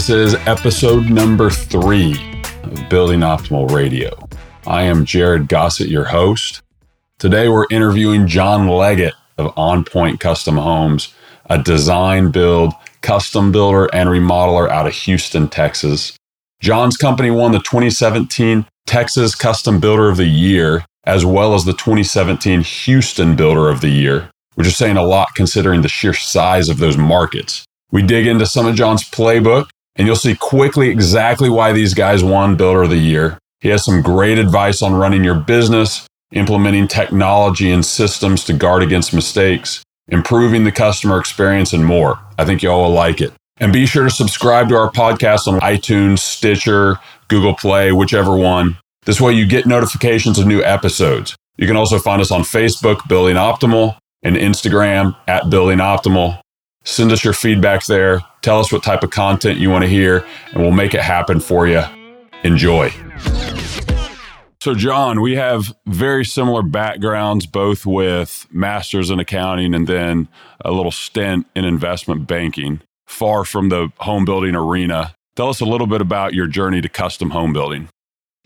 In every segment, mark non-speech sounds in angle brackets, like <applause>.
This is episode number three of Building Optimal Radio. I am Jared Gossett, your host. Today we're interviewing John Leggett of On Point Custom Homes, a design build, custom builder, and remodeler out of Houston, Texas. John's company won the 2017 Texas Custom Builder of the Year, as well as the 2017 Houston Builder of the Year, which is saying a lot considering the sheer size of those markets. We dig into some of John's playbook, and you'll see quickly exactly why these guys won Builder of the Year. He has some great advice on running your business, implementing technology and systems to guard against mistakes, improving the customer experience, and more. I think y'all will like it. And be sure to subscribe to our podcast on iTunes, Stitcher, Google Play, whichever one. This way you get notifications of new episodes. You can also find us on Facebook, Building Optimal, and Instagram at Building Optimal. Send us your feedback there. Tell us what type of content you want to hear, and we'll make it happen for you. Enjoy. So, John, we have very similar backgrounds, both with masters in accounting and then a little stint in investment banking, far from the home building arena. Tell us a little bit about your journey to custom home building.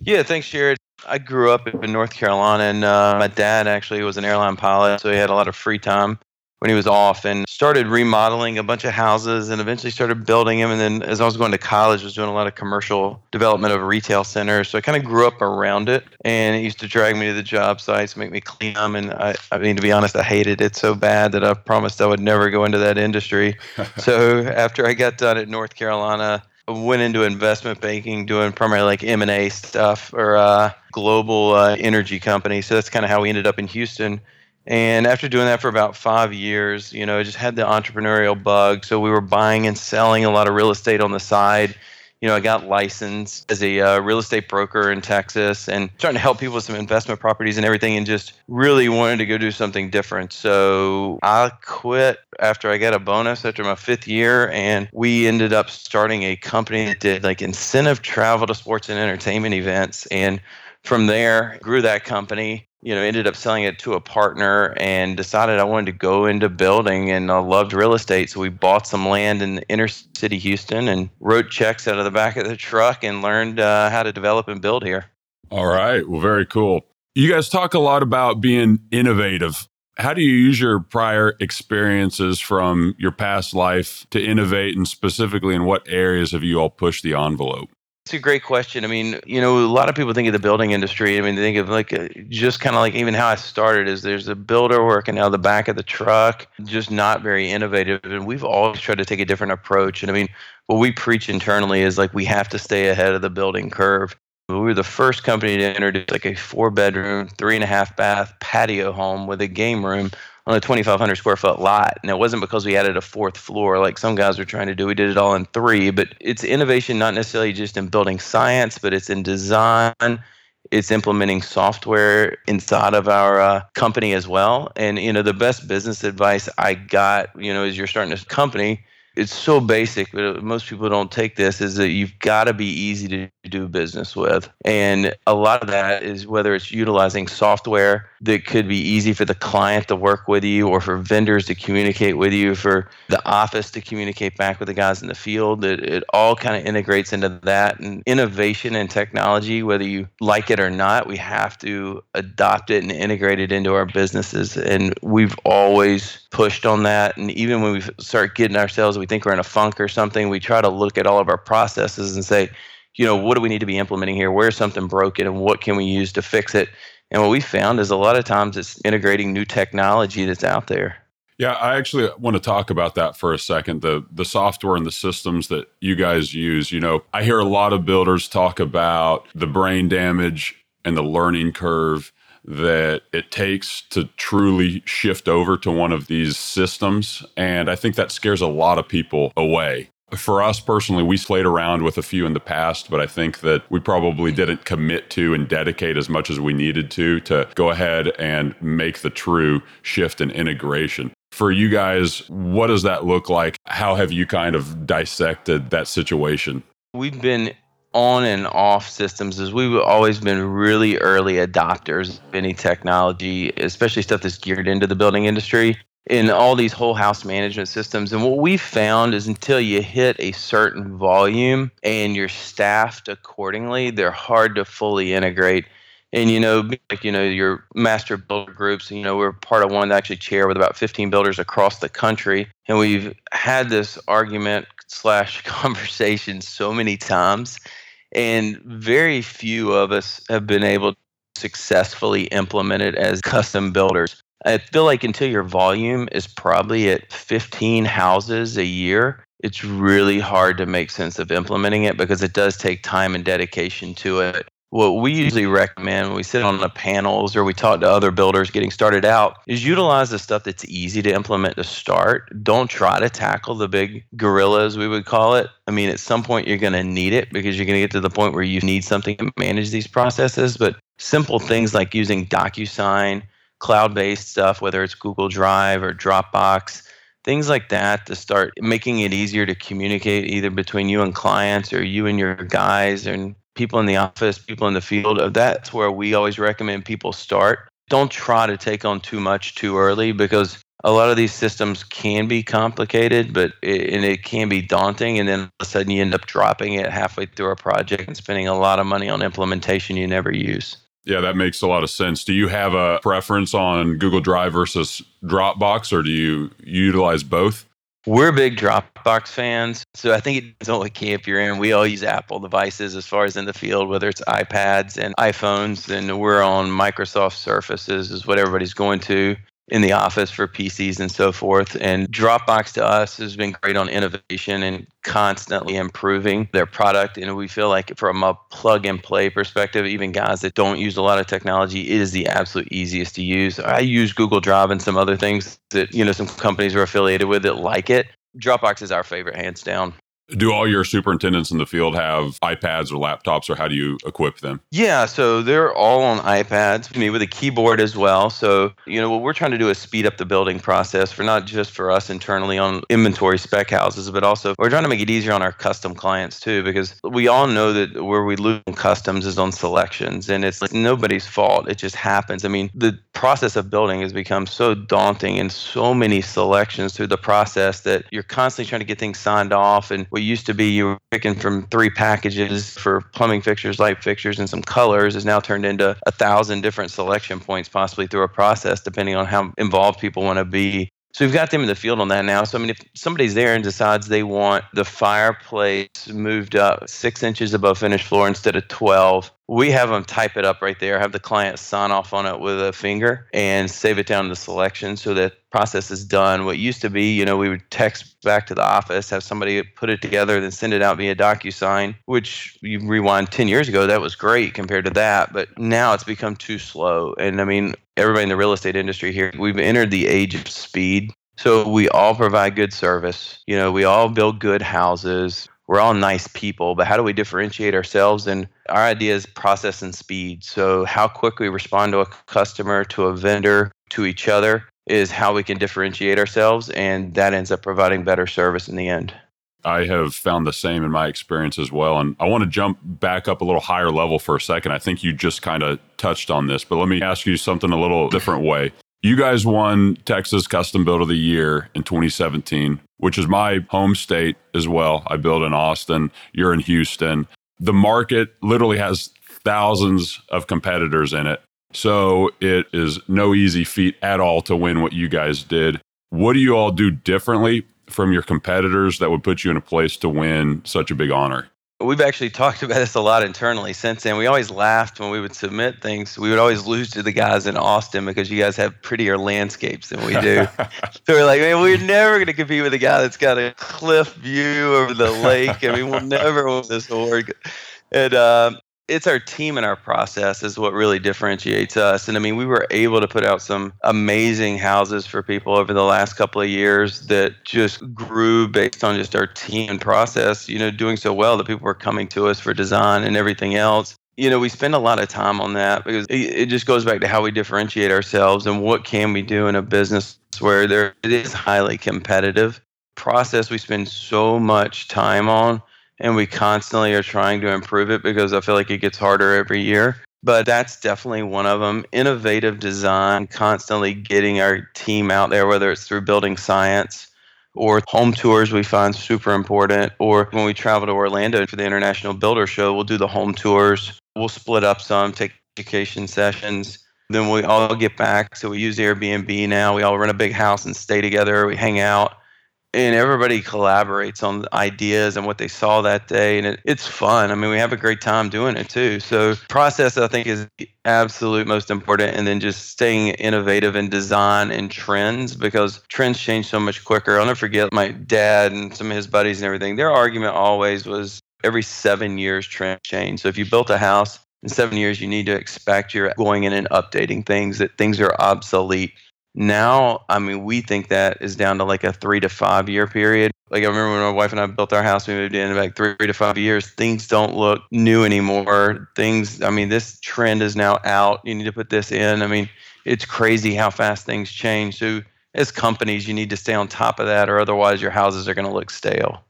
Yeah, thanks, Jared. I grew up in North Carolina, and uh, my dad actually was an airline pilot, so he had a lot of free time when he was off and started remodeling a bunch of houses and eventually started building them and then as i was going to college I was doing a lot of commercial development of retail centers so i kind of grew up around it and it used to drag me to the job sites make me clean them and i, I mean to be honest i hated it so bad that i promised i would never go into that industry. <laughs> So after i got done at north carolina I went into investment banking doing primarily like m&a stuff or uh, global uh, energy company. So that's kind of how we ended up in houston and after doing that for about five years, you know, I just had the entrepreneurial bug. So we were buying and selling a lot of real estate on the side. You know, I got licensed as a uh, real estate broker in Texas and starting to help people with some investment properties and everything and just really wanted to go do something different. So I quit after I got a bonus after my fifth year and we ended up starting a company that did like incentive travel to sports and entertainment events. And from there, grew that company you know, ended up selling it to a partner and decided I wanted to go into building and I loved real estate. So we bought some land in inner city Houston and wrote checks out of the back of the truck and learned uh, how to develop and build here. All right. Well, very cool. You guys talk a lot about being innovative. How do you use your prior experiences from your past life to innovate and specifically in what areas have you all pushed the envelope? It's a great question. I mean, you know, a lot of people think of the building industry. I mean, they think of like a, uh, just kind of like even how I started is there's a builder working out the back of the truck, just not very innovative. And we've always tried to take a different approach. And I mean, what we preach internally is like we have to stay ahead of the building curve. We were the first company to introduce like a four bedroom, three and a half bath patio home with a game room on a 2,500 square foot lot. And it wasn't because we added a fourth floor like some guys were trying to do. We did it all in three. But it's innovation not necessarily just in building science, but it's in design. It's implementing software inside of our uh, company as well. And you know, the best business advice I got, you know, as you're starting a company, it's so basic, but most people don't take this is that you've got to be easy to do business with. And a lot of that is whether it's utilizing software that could be easy for the client to work with you or for vendors to communicate with you, for the office to communicate back with the guys in the field. It, it all kind of integrates into that. And innovation and technology, whether you like it or not, we have to adopt it and integrate it into our businesses. And we've always pushed on that. And even when we start getting ourselves, we think we're in a funk or something, we try to look at all of our processes and say, you know, what do we need to be implementing here? Where's something broken and what can we use to fix it? And what we found is a lot of times it's integrating new technology that's out there. Yeah, I actually want to talk about that for a second. The the software and the systems that you guys use. You know, I hear a lot of builders talk about the brain damage and the learning curve that it takes to truly shift over to one of these systems. And I think that scares a lot of people away. For us personally, we slayed around with a few in the past, but I think that we probably didn't commit to and dedicate as much as we needed to to go ahead and make the true shift and integration. For you guys, what does that look like? How have you kind of dissected that situation? We've been on and off systems is we've always been really early adopters of any technology, especially stuff that's geared into the building industry. in all these whole house management systems. And what we found is until you hit a certain volume and you're staffed accordingly, they're hard to fully integrate. And you know, like you know, your master builder groups. You know, we're part of one that actually chair with about 15 builders across the country, and we've had this argument slash <laughs> conversation so many times, and very few of us have been able to successfully implement it as custom builders. I feel like until your volume is probably at 15 houses a year, it's really hard to make sense of implementing it because it does take time and dedication to it. What we usually recommend when we sit on the panels or we talk to other builders getting started out is utilize the stuff that's easy to implement to start. Don't try to tackle the big gorillas, we would call it. I mean, at some point you're going to need it because you're going to get to the point where you need something to manage these processes. But simple things like using DocuSign, cloud based stuff, whether it's Google Drive or Dropbox, things like that to start making it easier to communicate either between you and clients or you and your guys and people in the office, people in the field. Uh, that's where we always recommend people start. Don't try to take on too much too early because a lot of these systems can be complicated, but it, and it can be daunting. And then all of a sudden you end up dropping it halfway through a project and spending a lot of money on implementation you never use. Yeah, that makes a lot of sense. Do you have a preference on Google Drive versus Dropbox, or do you utilize both? We're big Dropbox fans. So I think it depends on what camp you're in. We all use Apple devices as far as in the field, whether it's iPads and iPhones, and we're on Microsoft Surfaces, is what everybody's going to in the office for PCs and so forth. And Dropbox to us has been great on innovation and constantly improving their product. And we feel like from a plug and play perspective, even guys that don't use a lot of technology, it is the absolute easiest to use. I use Google Drive and some other things that, you know, some companies are affiliated with that like it. Dropbox is our favorite, hands down. Do all your superintendents in the field have iPads or laptops, or how do you equip them? Yeah, so they're all on iPads, me with a keyboard as well. So, you know, what we're trying to do is speed up the building process for not just for us internally on inventory spec houses, but also we're trying to make it easier on our custom clients too, because we all know that where we lose customs is on selections, and it's like nobody's fault. It just happens. I mean, the process of building has become so daunting and so many selections through the process that you're constantly trying to get things signed off and what used to be you were picking from three packages for plumbing fixtures, light fixtures, and some colors is now turned into a thousand different selection points, possibly through a process, depending on how involved people want to be. So we've got them in the field on that now. So I mean, if somebody's there and decides they want the fireplace moved up six inches above finished floor instead of twelve, we have them type it up right there. Have the client sign off on it with a finger and save it down to selection so that process is done. What used to be, you know, we would text back to the office, have somebody put it together, then send it out via DocuSign, which you rewind 10 years ago, that was great compared to that. But now it's become too slow. And I mean, everybody in the real estate industry here, we've entered the age of speed. So we all provide good service. You know, we all build good houses. We're all nice people, but how do we differentiate ourselves? And our idea is process and speed. So, how quick we respond to a customer, to a vendor, to each other, is how we can differentiate ourselves, and that ends up providing better service in the end. I have found the same in my experience as well. And I want to jump back up a little higher level for a second. I think you just kind of touched on this, but let me ask you something a little different way. You guys won Texas Custom Build of the Year in 2017, which is my home state as well. I build in Austin, you're in Houston. The market literally has thousands of competitors in it. So it is no easy feat at all to win what you guys did. What do you all do differently from your competitors that would put you in a place to win such a big honor? We've actually <laughs> talked about this a lot internally since then. We always laughed when we would submit things. We would always lose to the guys in Austin because you guys have prettier landscapes than we do. <laughs> so we're like, man, we're never going to compete with a guy that's got a cliff view over the lake. I mean, we'll never win this award. And um, it's our team and our process is what really differentiates us. And I mean, we were able to put out some amazing houses for people over the last couple of years that just grew based on just our team and process, you know, doing so well that people were coming to us for design and everything else. You know, we spend a lot of time on that because it just goes back to how we differentiate ourselves and what can we do in a business where there it is highly competitive. Process we spend so much time on and we constantly are trying to improve it because I feel like it gets harder every year. but that's definitely one of them. Innovative design, constantly getting our team out there, whether it's through building science or home tours we find super important or when we travel to orlando for the international builder show we'll do the home tours. We'll split up some take education sessions. Then we all get back so we use airbnb now. We all rent a big house and stay together. We hang out and everybody collaborates on ideas and what they saw that day and it, it's fun. I mean we have a great time doing it too. So process i think is absolute most important and then just staying innovative in design and trends because trends change so much quicker. I'll never forget my dad and some of his buddies and everything. Their argument always was every seven years trend change. So if you built a house in seven years you need to expect you're going in and updating things that things are obsolete now, I mean, we think that is down to like a three to five year period. Like I remember when my wife and I built our house, we moved in like three to five years. Things don't look new anymore. Things, I mean, this trend is now out. You need to put this in. I mean, it's crazy how fast things change. So, as companies, you need to stay on top of that, or otherwise, your houses are going to look stale.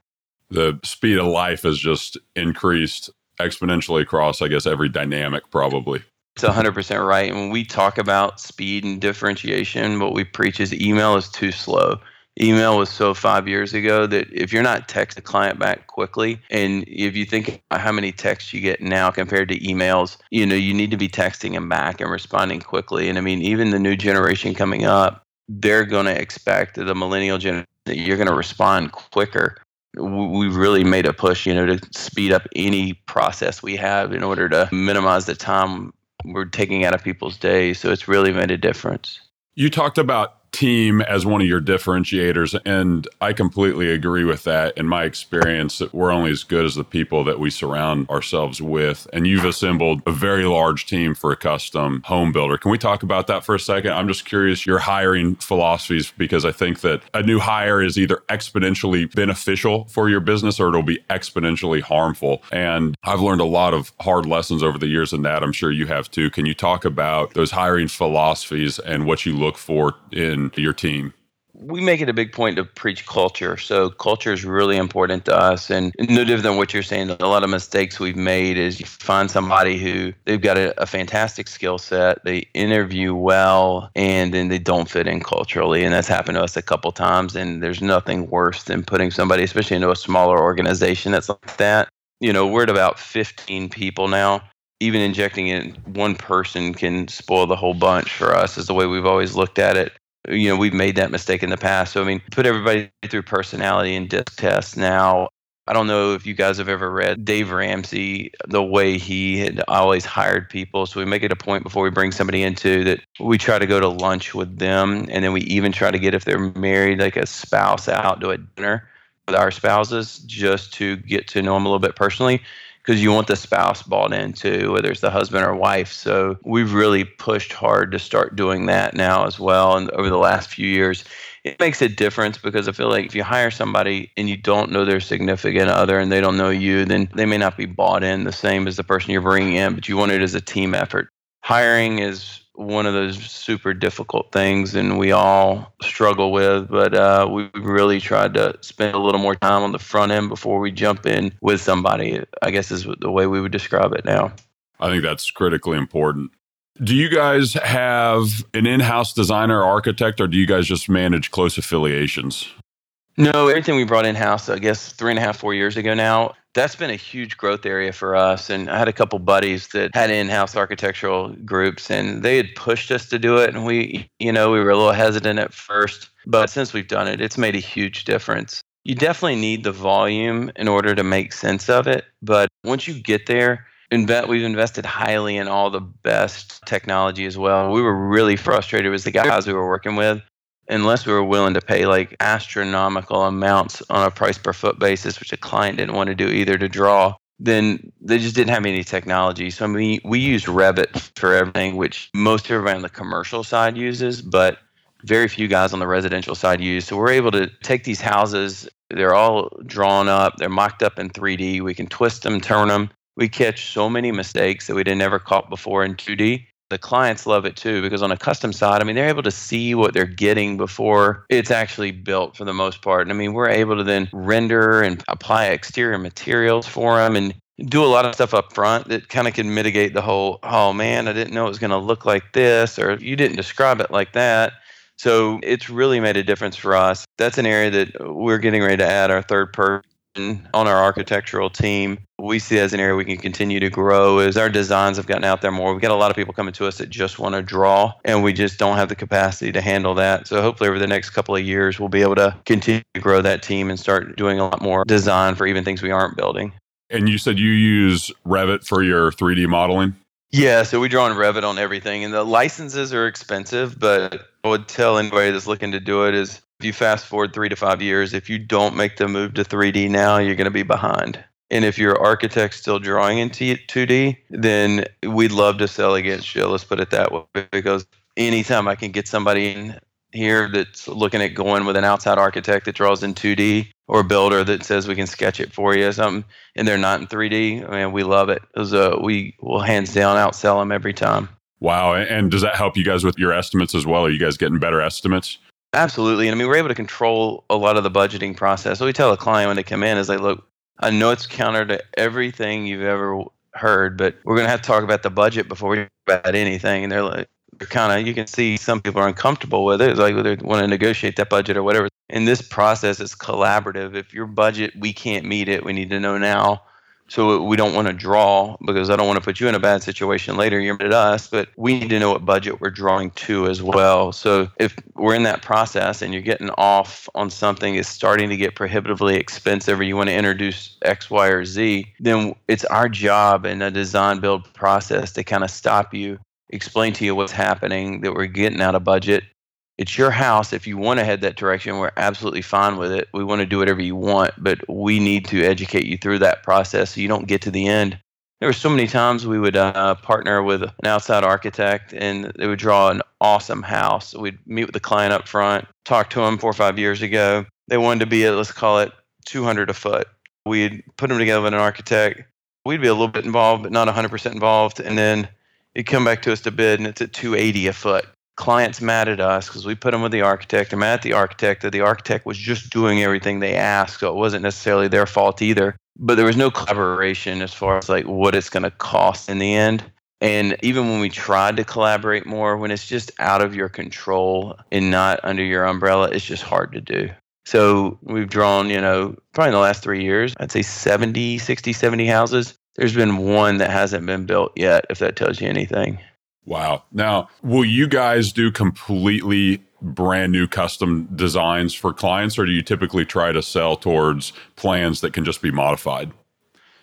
The speed of life has just increased exponentially across, I guess, every dynamic, probably. It's 100% right. And when we talk about speed and differentiation, what we preach is email is too slow. Email was so five years ago that if you're not text a client back quickly, and if you think how many texts you get now compared to emails, you know, you need to be texting them back and responding quickly. And I mean, even the new generation coming up, they're going to expect the millennial generation that you're going to respond quicker we really made a push, you know, to speed up any process we have in order to minimize the time we're taking out of people's days. So it's really made a difference. You talked about team as one of your differentiators. And I completely agree with that. In my experience, we're only as good as the people that we surround ourselves with. And you've assembled a very large team for a custom home builder. Can we talk about that for a second? I'm just curious your hiring philosophies because I think that a new hire is either exponentially beneficial for your business or it'll be exponentially harmful. And I've learned a lot of hard lessons over the years in that. I'm sure you have too. Can you talk about those hiring philosophies and what you look for in your team? we make it a big point to preach culture. So culture is really important to us, and no different than what you're saying. A lot of mistakes we've made is you find somebody who they've got a, a fantastic skill set, they interview well, and then they don't fit in culturally, and that's happened to us a couple times. And there's nothing worse than putting somebody, especially into a smaller organization that's like that. You know, we're at about 15 people now. Even injecting in one person can spoil the whole bunch for us, is the way we've always looked at it you know, we've made that mistake in the past. So, I mean, put everybody through personality and disc tests now. I don't know if you guys have ever read Dave Ramsey, the way he had always hired people. So we make it a point before we bring somebody into that we try to go to lunch with them. And then we even try to get, if they're married, like a spouse out to a dinner with our spouses just to get to know them a little bit personally because you want the spouse bought into, whether it's the husband or wife. So we've really pushed hard to start doing that now as well. And over the last few years, it makes a difference because I feel like if you hire somebody and you don't know their significant other and they don't know you, then they may not be bought in the same as the person you're bringing in, but you want it as a team effort. Hiring is one of those super difficult things and we all struggle with but uh, we really tried to spend a little more time on the front end before we jump in with somebody. I guess is the way we would describe it now. I think that's critically important. Do you guys have an in-house designer or architect or do you guys just manage close affiliations? No, everything we brought in house, I guess three and a half, four years ago now. That's been a huge growth area for us. And I had a couple buddies that had in house architectural groups and they had pushed us to do it. And we, you know, we were a little hesitant at first. But since we've done it, it's made a huge difference. You definitely need the volume in order to make sense of it. But once you get there, Invest, we've invested highly in all the best technology as well. We were really frustrated with the guys we were working with unless we were willing to pay like astronomical amounts on a price per foot basis, which a client didn't want to do either to draw, then they just didn't have any technology. So I mean, we use Revit for everything, which most everybody on the commercial side uses, but very few guys on the residential side use. So we're able to take these houses, they're all drawn up, they're mocked up in 3D. We can twist them, turn them. We catch so many mistakes that we didn't ever caught before in 2D the clients love it too because on a custom side, I mean, they're able to see what they're getting before it's actually built for the most part. And I mean, we're able to then render and apply exterior materials for them. And do a lot of stuff up front that kind of can mitigate the whole, oh man, I didn't know it was going to look like this, or you didn't describe it like that. So it's really made a difference for us. That's an area that we're getting ready to add our third person on our architectural team. We see as an area we can continue to grow as our designs have gotten out there more. We've got a lot of people coming to us that just want to draw, and we just don't have the capacity to handle that. So hopefully over the next couple of years, we'll be able to continue to grow that team and start doing a lot more design for even things we aren't building. And you said you use Revit for your 3D modeling? Yeah, so we draw in Revit on everything, and the licenses are expensive, but I would tell anybody that's looking to do it is if you fast forward three to five years, if you don't make the move to 3D now, you're going to be behind. And if your architect's still drawing in 2D, then we'd love to sell against you. Let's put it that way. Because anytime I can get somebody in here that's looking at going with an outside architect that draws in 2D or a builder that says we can sketch it for you or something, and they're not in 3D, I mean, we love it. was, uh, we will hands down outsell them every time. Wow. And does that help you guys with your estimates as well? Are you guys getting better estimates? Absolutely. And I mean, we're able to control a lot of the budgeting process. So we tell a client when they come in is like, look, I know it's counter to everything you've ever heard, but we're going to have to talk about the budget before we talk about anything. And they're like, they're kind of, you can see some people are uncomfortable with it. It's like they want to negotiate that budget or whatever. In this process, it's collaborative. If your budget, we can't meet it, we need to know now so we don't want to draw because I don't want to put you in a bad situation later. You're at us, but we need to know what budget we're drawing to as well. So if we're in that process and you're getting off on something is starting to get prohibitively expensive or you want to introduce X, Y, or Z, then it's our job in a design build process to kind of stop you, explain to you what's happening, that we're getting out of budget, it's your house. If you want to head that direction, we're absolutely fine with it. We want to do whatever you want, but we need to educate you through that process so you don't get to the end. There were so many times we would uh, partner with an outside architect and they would draw an awesome house. We'd meet with the client up front, talk to them four or five years ago. They wanted to be at, let's call it 200 a foot. We'd put them together with an architect. We'd be a little bit involved, but not 100% involved. And then it'd come back to us to bid and it's at 280 a foot clients mad at us because we put them with the architect. They're mad at the architect that the architect was just doing everything they asked, so it wasn't necessarily their fault either. But there was no collaboration as far as like what it's going to cost in the end. And even when we tried to collaborate more, when it's just out of your control and not under your umbrella, it's just hard to do. So we've drawn, you know, probably in the last three years, I'd say 70, 60, 70 houses. There's been one that hasn't been built yet, if that tells you anything. Wow. Now, will you guys do completely brand new custom designs for clients, or do you typically try to sell towards plans that can just be modified?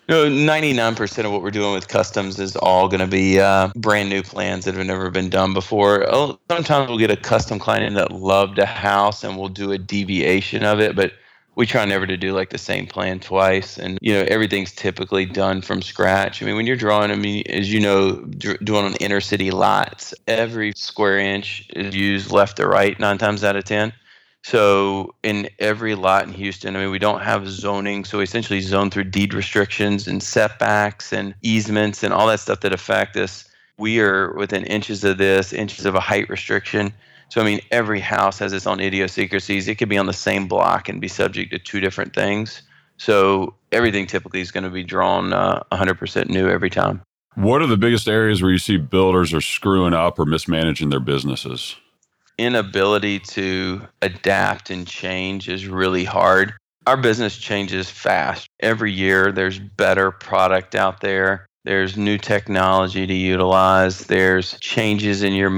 No, 99% of what we're doing with customs is all going to be uh, brand new plans that have never been done before. Oh, sometimes we'll get a custom client that loved a house and we'll do a deviation of it, but we try never to do like the same plan twice and you know everything's typically done from scratch. I mean when you're drawing i mean as you know doing on inner city lots every square inch is used left to right nine times out of ten. So in every lot in houston i mean we don't have zoning so we essentially zone through deed restrictions and setbacks and easements and all that stuff that affect us. We are within inches of this inches of a height restriction so, I mean, every house has its own idiosyncrasies. It could be on the same block and be subject to two different things. So, everything typically is going to be drawn uh, 100% new every time. What are the biggest areas where you see builders are screwing up or mismanaging their businesses? Inability to adapt and change is really hard. Our business changes fast. Every year, there's better product out there. There's new technology to utilize. There's changes in your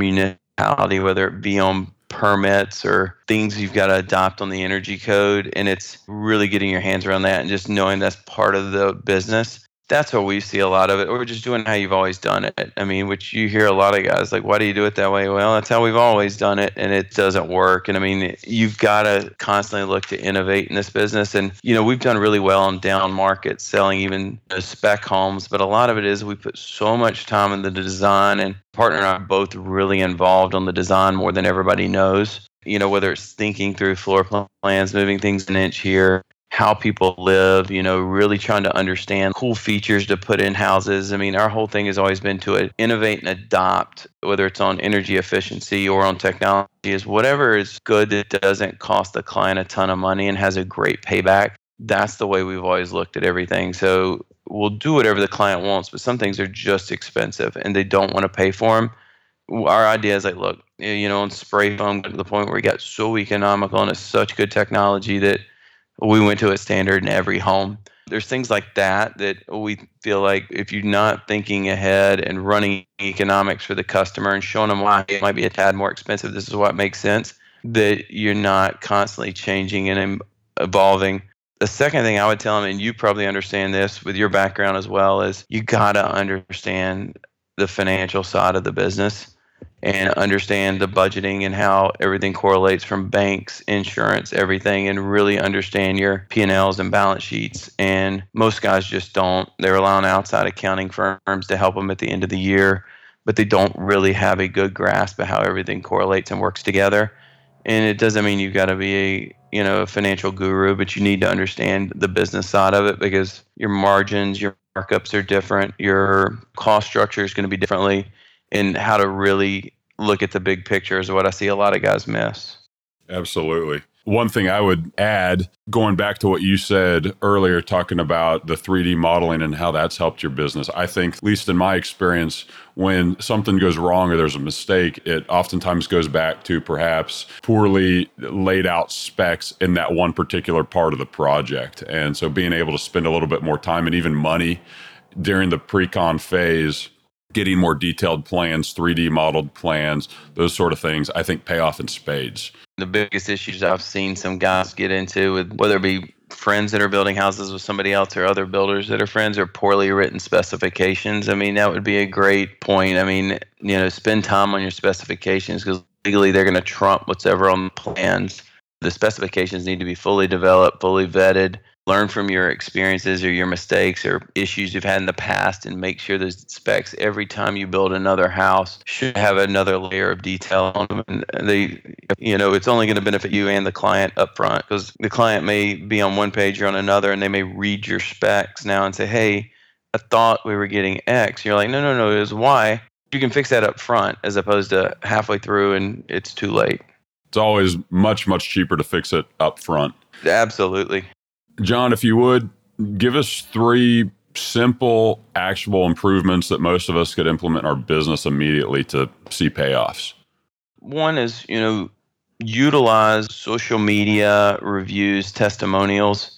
municipality whether it be on permits or things you've got to adopt on the energy code. And it's really getting your hands around that and just knowing that's part of the business that's what we see a lot of it. We're just doing how you've always done it. I mean, which you hear a lot of guys like, why do you do it that way? Well, that's how we've always done it, and it doesn't work. And I mean, you've got to constantly look to innovate in this business. And you know, we've done really well on down market selling even spec homes, but a lot of it is we put so much time in the design, and partner and I are both really involved on the design more than everybody knows you know, whether it's thinking through floor plans, moving things an inch here, how people live, you know, really trying to understand cool features to put in houses. I mean, our whole thing has always been to innovate and adopt, whether it's on energy efficiency or on technology, is whatever is good that doesn't cost the client a ton of money and has a great payback. That's the way we've always looked at everything. So we'll do whatever the client wants, but some things are just expensive and they don't want to pay for them. Our idea is like, look, you know, on spray foam to the point where we got so economical and it's such good technology that we went to a standard in every home. There's things like that that we feel like if you're not thinking ahead and running economics for the customer and showing them why it might be a tad more expensive, this is what makes sense, that you're not constantly changing and evolving. The second thing I would tell them, and you probably understand this with your background as well, is you got to understand the financial side of the business and understand the budgeting and how everything correlates from banks, insurance, everything, and really understand your P&Ls and balance sheets. And most guys just don't. They rely on outside accounting firms to help them at the end of the year, but they don't really have a good grasp of how everything correlates and works together. And it doesn't mean you've got to be a you know a financial guru, but you need to understand the business side of it because your margins, your markups are different, your cost structure is going to be differently and how to really look at the big picture is what I see a lot of guys miss. Absolutely. One thing I would add, going back to what you said earlier, talking about the 3D modeling and how that's helped your business, I think, at least in my experience, when something goes wrong or there's a mistake, it oftentimes goes back to perhaps poorly laid out specs in that one particular part of the project. And so being able to spend a little bit more time and even money during the pre con phase getting more detailed plans, 3D modeled plans, those sort of things, I think pay off in spades. The biggest issues I've seen some guys get into with whether it be friends that are building houses with somebody else or other builders that are friends or poorly written specifications. I mean, that would be a great point. I mean, you know, spend time on your specifications because legally they're going to trump what's ever on the plans. The specifications need to be fully developed, fully vetted, learn from your experiences or your mistakes or issues you've had in the past and make sure those specs every time you build another house should have another layer of detail on them. And they you know it's only going to benefit you and the client up front because the client may be on one page or on another and they may read your specs now and say hey i thought we were getting x. You're like no no no it was y. You can fix that up front as opposed to halfway through and it's too late. It's always much much cheaper to fix it up front absolutely John, if you would give us three simple, actionable improvements that most of us could implement in our business immediately to see payoffs. One is, you know, utilize social media reviews, testimonials.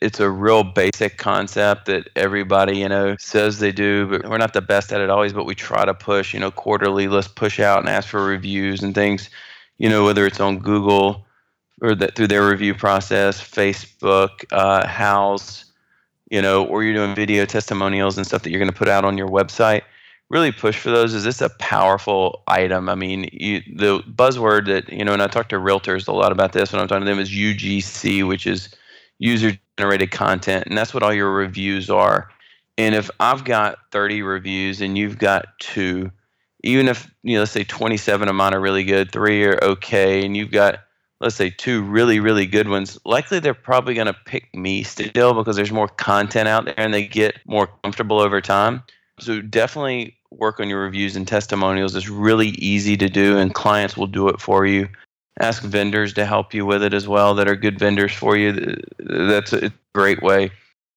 It's a real basic concept that everybody, you know, says they do, but we're not the best at it always, but we try to push, you know, quarterly, let's push out and ask for reviews and things, you know, whether it's on Google, or that through their review process, Facebook, uh, Houzz, you know, or you're doing video testimonials and stuff that you're going to put out on your website. Really push for those. Is this a powerful item? I mean, you, the buzzword that you know, and I talk to realtors a lot about this when I'm talking to them is UGC, which is user generated content, and that's what all your reviews are. And if I've got 30 reviews and you've got two, even if you know, let's say 27 of mine are really good, three are okay, and you've got let's say two really really good ones. Likely they're probably going to pick me still because there's more content out there and they get more comfortable over time. So definitely work on your reviews and testimonials. It's really easy to do and clients will do it for you. Ask vendors to help you with it as well that are good vendors for you. That's a great way.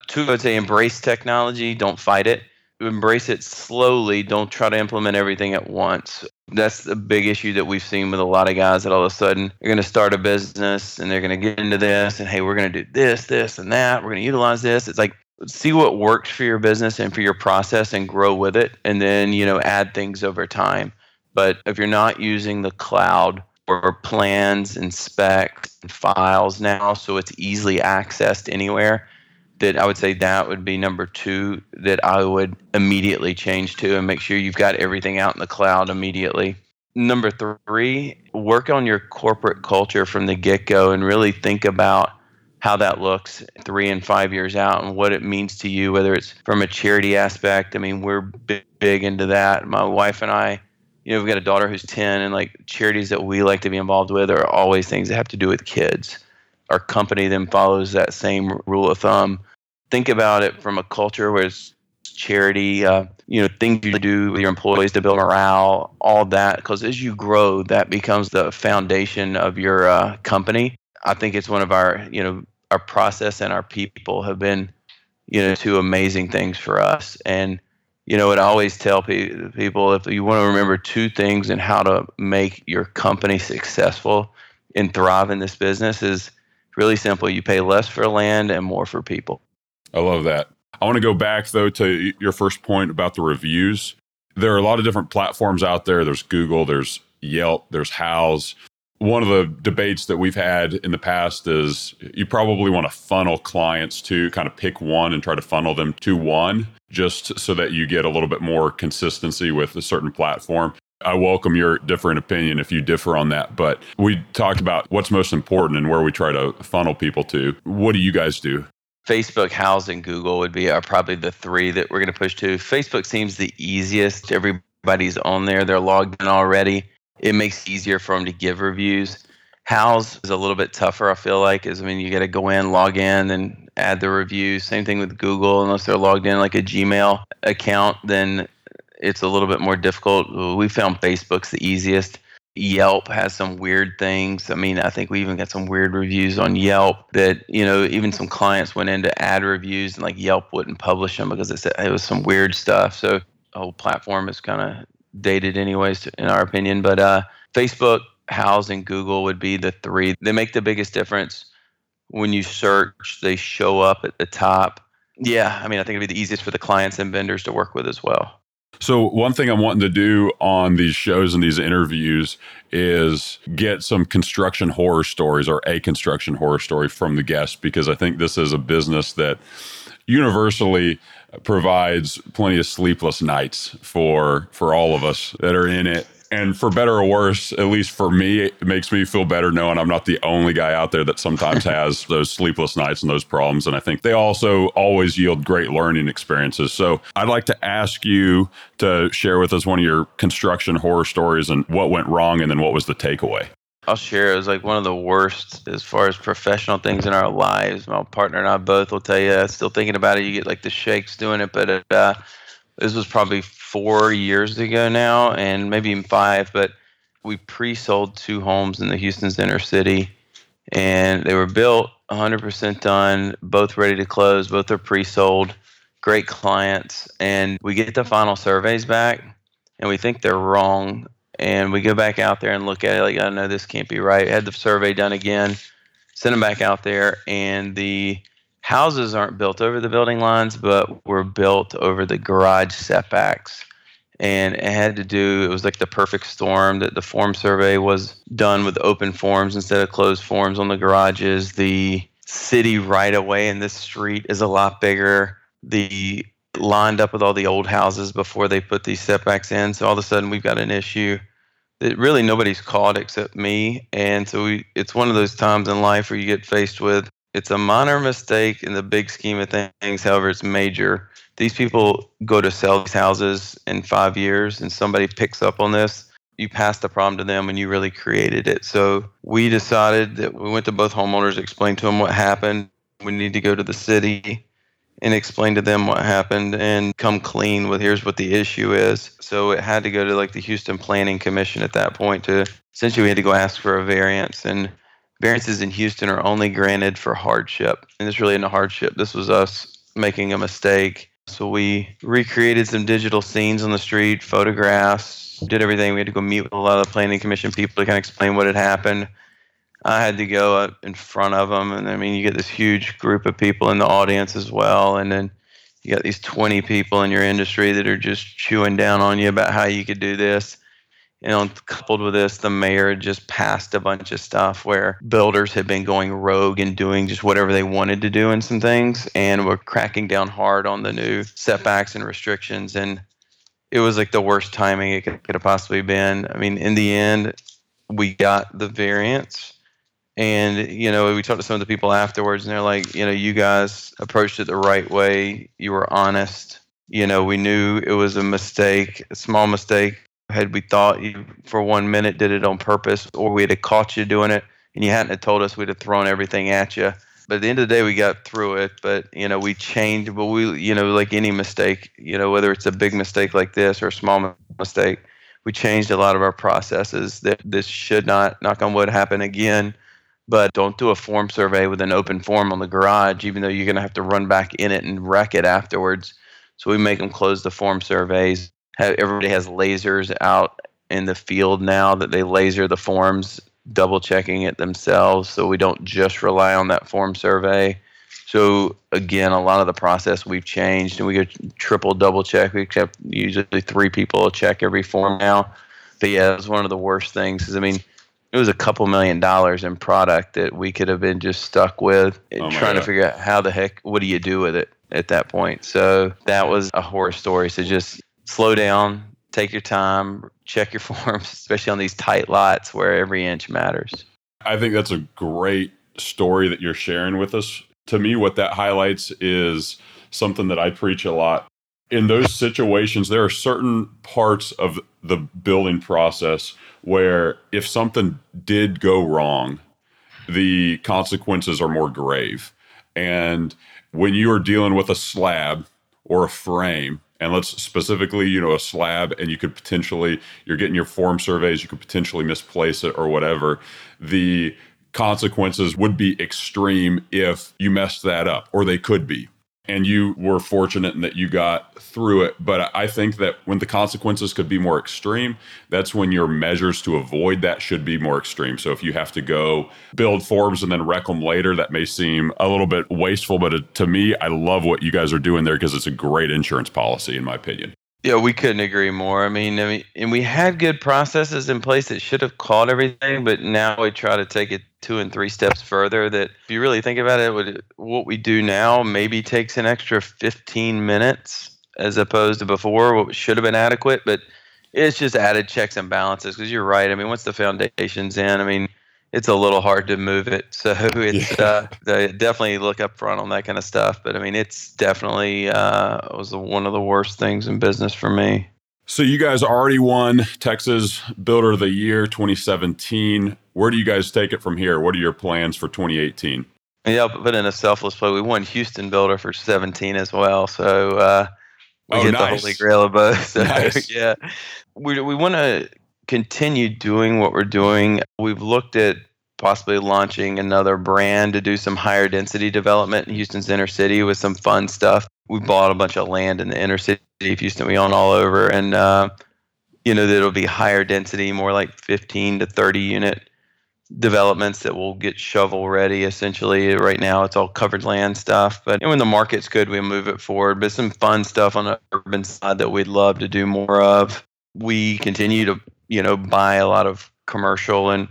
Two i'd say embrace technology. Don't fight it embrace it slowly. Don't try to implement everything at once. That's a big issue that we've seen with a lot of guys that all of a sudden they're going to start a business and they're going to get into this and hey we're going to do this this and that. We're going to utilize this. It's like see what works for your business and for your process and grow with it and then you know add things over time. But if you're not using the cloud for plans and specs and files now so it's easily accessed anywhere that I would say that would be number two that I would immediately change to and make sure you've got everything out in the cloud immediately. Number three, work on your corporate culture from the get go and really think about how that looks three and five years out and what it means to you, whether it's from a charity aspect. I mean, we're big, big into that. My wife and I, you know, we've got a daughter who's 10, and like charities that we like to be involved with are always things that have to do with kids our company then follows that same rule of thumb. Think about it from a culture where it's charity, uh, you know, things you do with your employees to build morale, all that. Because as you grow, that becomes the foundation of your uh, company. I think it's one of our, you know, our process and our people have been you know, two amazing things for us. And you know, I always tell pe- people if you want to remember two things and how to make your company successful and thrive in this business is really simple. You pay less for land and more for people. I love that. I want to go back though to your first point about the reviews. There are a lot of different platforms out there. There's Google, there's Yelp, there's Houzz one of the debates that we've had in the past is you probably want to funnel clients to kind of pick one and try to funnel them to one just so that you get a little bit more consistency with a certain platform. I welcome your different opinion if you differ on that, but we talked about what's most important and where we try to funnel people to. What do you guys do? Facebook, Houzz, and Google would be are probably the three that we're going to push to. Facebook seems the easiest. Everybody's on there, they're logged in already it makes it easier for them to give reviews. Houzz is a little bit tougher, I feel like, is I mean, you got to go in, log in, and add the review. Same thing with Google, unless they're logged in like a Gmail account, then it's a little bit more difficult. We found Facebook's the easiest. Yelp has some weird things. I mean, I think we even got some weird reviews on Yelp that, you know, even some clients went into ad reviews and like Yelp wouldn't publish them because it said it was some weird stuff. So the whole platform is kind of dated anyways in our opinion. But uh, facebook houzz and google would be the three. They make the biggest difference when you search. They show up at the top. Yeah i mean i think it'd be the easiest for the clients and vendors to work with as well so one thing i'm wanting to do on these shows and these interviews is get some construction horror stories or a construction horror story from the guests because i think this is a business that universally provides plenty of sleepless nights for for all of us that are in it and for better or worse, at least for me, it makes me feel better knowing I'm not the only guy out there that sometimes <laughs> has those sleepless nights and those problems. And I think they also always yield great learning experiences. So I'd like to ask you to share with us one of your construction horror stories and what went wrong and then what was the takeaway. I'll share. It was like one of the worst as far as professional things in our lives. My partner and I both will tell you. Still thinking about it, you get like the shakes doing it. But uh, this was probably four years ago now, and maybe even five. But we pre-sold two homes in the Houston Center City, and they were built 100% done, both ready to close. Both are pre-sold. Great clients, and we get the final surveys back, and we think they're wrong and we go back out there and look at it like, oh, I know this can't be right. Had the survey done again, send them back out there, and the houses aren't built over the building lines, but were built over the garage setbacks. And it had to do, it was like the perfect storm that the form survey was done with open forms instead of closed forms on the garages. The city right away in this street is a lot bigger. The lined up with all the old houses before they put these setbacks in. So all of a sudden we've got an issue that really nobody's caught except me. And so we, it's one of those times in life where you get faced with it's a minor mistake in the big scheme of things. However, it's major. These people go to sell these houses in five years, and somebody picks up on this. You pass the problem to them, and you really created it. So we decided that we went to both homeowners, explained to them what happened. We need to go to the city and explain to them what happened and come clean with here's what the issue is. So it had to go to like the Houston Planning Commission at that point to essentially we had to go ask for a variance and variances in Houston are only granted for hardship. And this really isn't a hardship. This was us making a mistake. So we recreated some digital scenes on the street, photographs, did everything. We had to go meet with a lot of the planning commission people to kind of explain what had happened. I had to go up in front of them, and I mean, you get this huge group of people in the audience as well, and then you got these 20 people in your industry that are just chewing down on you about how you could do this. You know, coupled with this, the mayor just passed a bunch of stuff where builders had been going rogue and doing just whatever they wanted to do in some things, and were cracking down hard on the new setbacks and restrictions. And it was like the worst timing it could, could have possibly been. I mean, in the end, we got the variance and you know, we talked to some of the people afterwards, and they're like, you know, you guys approached it the right way. You were honest. You know, we knew it was a mistake, a small mistake. Had we thought you for one minute did it on purpose, or we'd have caught you doing it, and you hadn't have told us, we'd have thrown everything at you. But at the end of the day, we got through it. But you know, we changed. But we, you know, like any mistake, you know, whether it's a big mistake like this or a small mistake, we changed a lot of our processes. That this should not, knock on wood, happen again but don't do a form survey with an open form on the garage, even though you're going to have to run back in it and wreck it afterwards. So we make them close the form surveys. Everybody has lasers out in the field now that they laser the forms, double checking it themselves. So we don't just rely on that form survey. So again, a lot of the process we've changed, and we get triple, double check. We kept usually three people check every form now. But yeah, it was one of the worst things. Because I mean, it was a couple million dollars in product that we could have been just stuck with, oh trying God. to figure out how the heck, what do you do with it at that point? So that was a horror story. So just slow down, take your time, check your <laughs> forms, especially on these tight lots where every inch matters. I think that's a great story that you're sharing with us. To me, what that highlights is something that I preach a lot. In those situations, there are certain parts of the building process where if something did go wrong, the consequences are more grave. And when you are dealing with a slab or a frame, and let's specifically, you know, a slab, and you could potentially, you're getting your form surveys, you could potentially misplace it or whatever. The consequences would be extreme if you messed that up, or they could be and you were fortunate in that you got through it. But I think that when the consequences could be more extreme, that's when your measures to avoid that should be more extreme. So if you have to go build forms and then wreck them later, that may seem a little bit wasteful. But to me, I love what you guys are doing there because it's a great insurance policy, in my opinion. Yeah, we couldn't agree more. I mean, I mean, and we had good processes in place that should have caught everything, but now we try to take it two and three steps further. That if you really think about it, what we do now maybe takes an extra 15 minutes as opposed to before, what should have been adequate, but it's just added checks and balances. Because you're right. I mean, once the foundation's in, I mean, it's a little hard to move it. <laughs> So it's yeah. uh, definitely look up front on that kind of stuff. But I mean, it's definitely uh, was one of the worst things in business for me. So you guys already won Texas Builder of the Year 2017. Where do you guys take it from here? What are your plans for 2018? Yeah, I'll in a selfless play. We won Houston Builder for 17 as well. So uh, we oh, get nice. the holy grail of both. <laughs> So, nice. yeah, we we want to continue doing what we're doing. We've looked at possibly launching another brand to do some higher density development in Houston's inner city with some fun stuff. We bought a bunch of land in the inner city of Houston. We own all over, and uh, you know that'll be higher density, more like 15 to 30 unit developments that will get shovel ready. Essentially, right now it's all covered land stuff, but when the market's good, we move it forward. But some fun stuff on the urban side that we'd love to do more of. We continue to you know, buy a lot of commercial and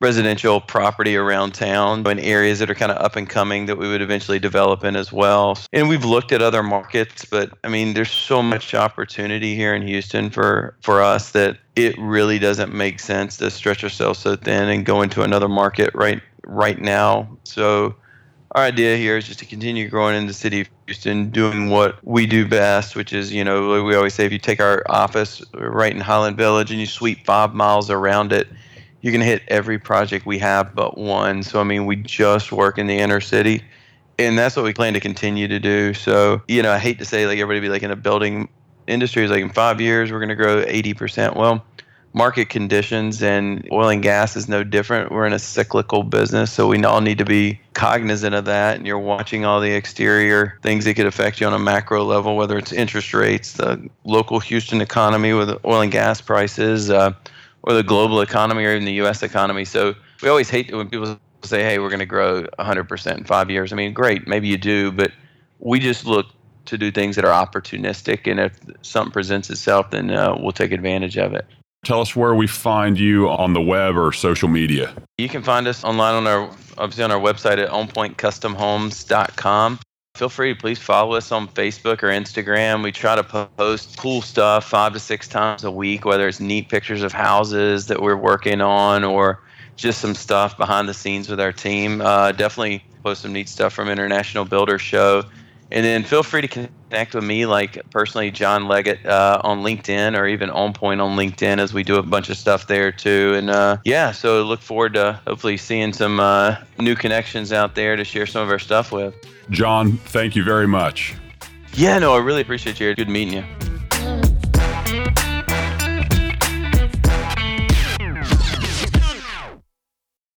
residential property around town in areas that are kind of up and coming that we would eventually develop in as well. And we've looked at other markets, but I mean, there's so much opportunity here in Houston for for us that it really doesn't make sense to stretch ourselves so thin and go into another market right right now. So our idea here is just to continue growing in the city of Houston, doing what we do best, which is, you know, we always say if you take our office right in Highland Village and you sweep five miles around it, you can hit every project we have but one. So, I mean, we just work in the inner city, and that's what we plan to continue to do. So, you know, I hate to say like everybody be like in a building industry is like in five years we're going to grow 80%. Well, market conditions and oil and gas is no different. We're in a cyclical business, so we all need to be cognizant of that. And you're watching all the exterior things that could affect you on a macro level, whether it's interest rates, the local Houston economy with oil and gas prices, uh, or the global economy, or even the U.S. economy. So we always hate when people say, "Hey, we're going to grow 100% in five years." I mean, great, maybe you do, but we just look to do things that are opportunistic, and if something presents itself, then uh, we'll take advantage of it. Tell us where we find you on the web or social media. You can find us online on our obviously on our website at onpointcustomhomes.com. Feel free to please follow us on Facebook or Instagram. We try to post cool stuff five to six times a week, whether it's neat pictures of houses that we're working on or just some stuff behind the scenes with our team. Uh, definitely post some neat stuff from International Builder Show. And then feel free to connect with me, like personally, John Leggett uh, on LinkedIn or even On Point on LinkedIn, as we do a bunch of stuff there too. And uh, yeah, so look forward to hopefully seeing some uh, new connections out there to share some of our stuff with. John, thank you very much. Yeah, no, I really appreciate you. Good meeting you.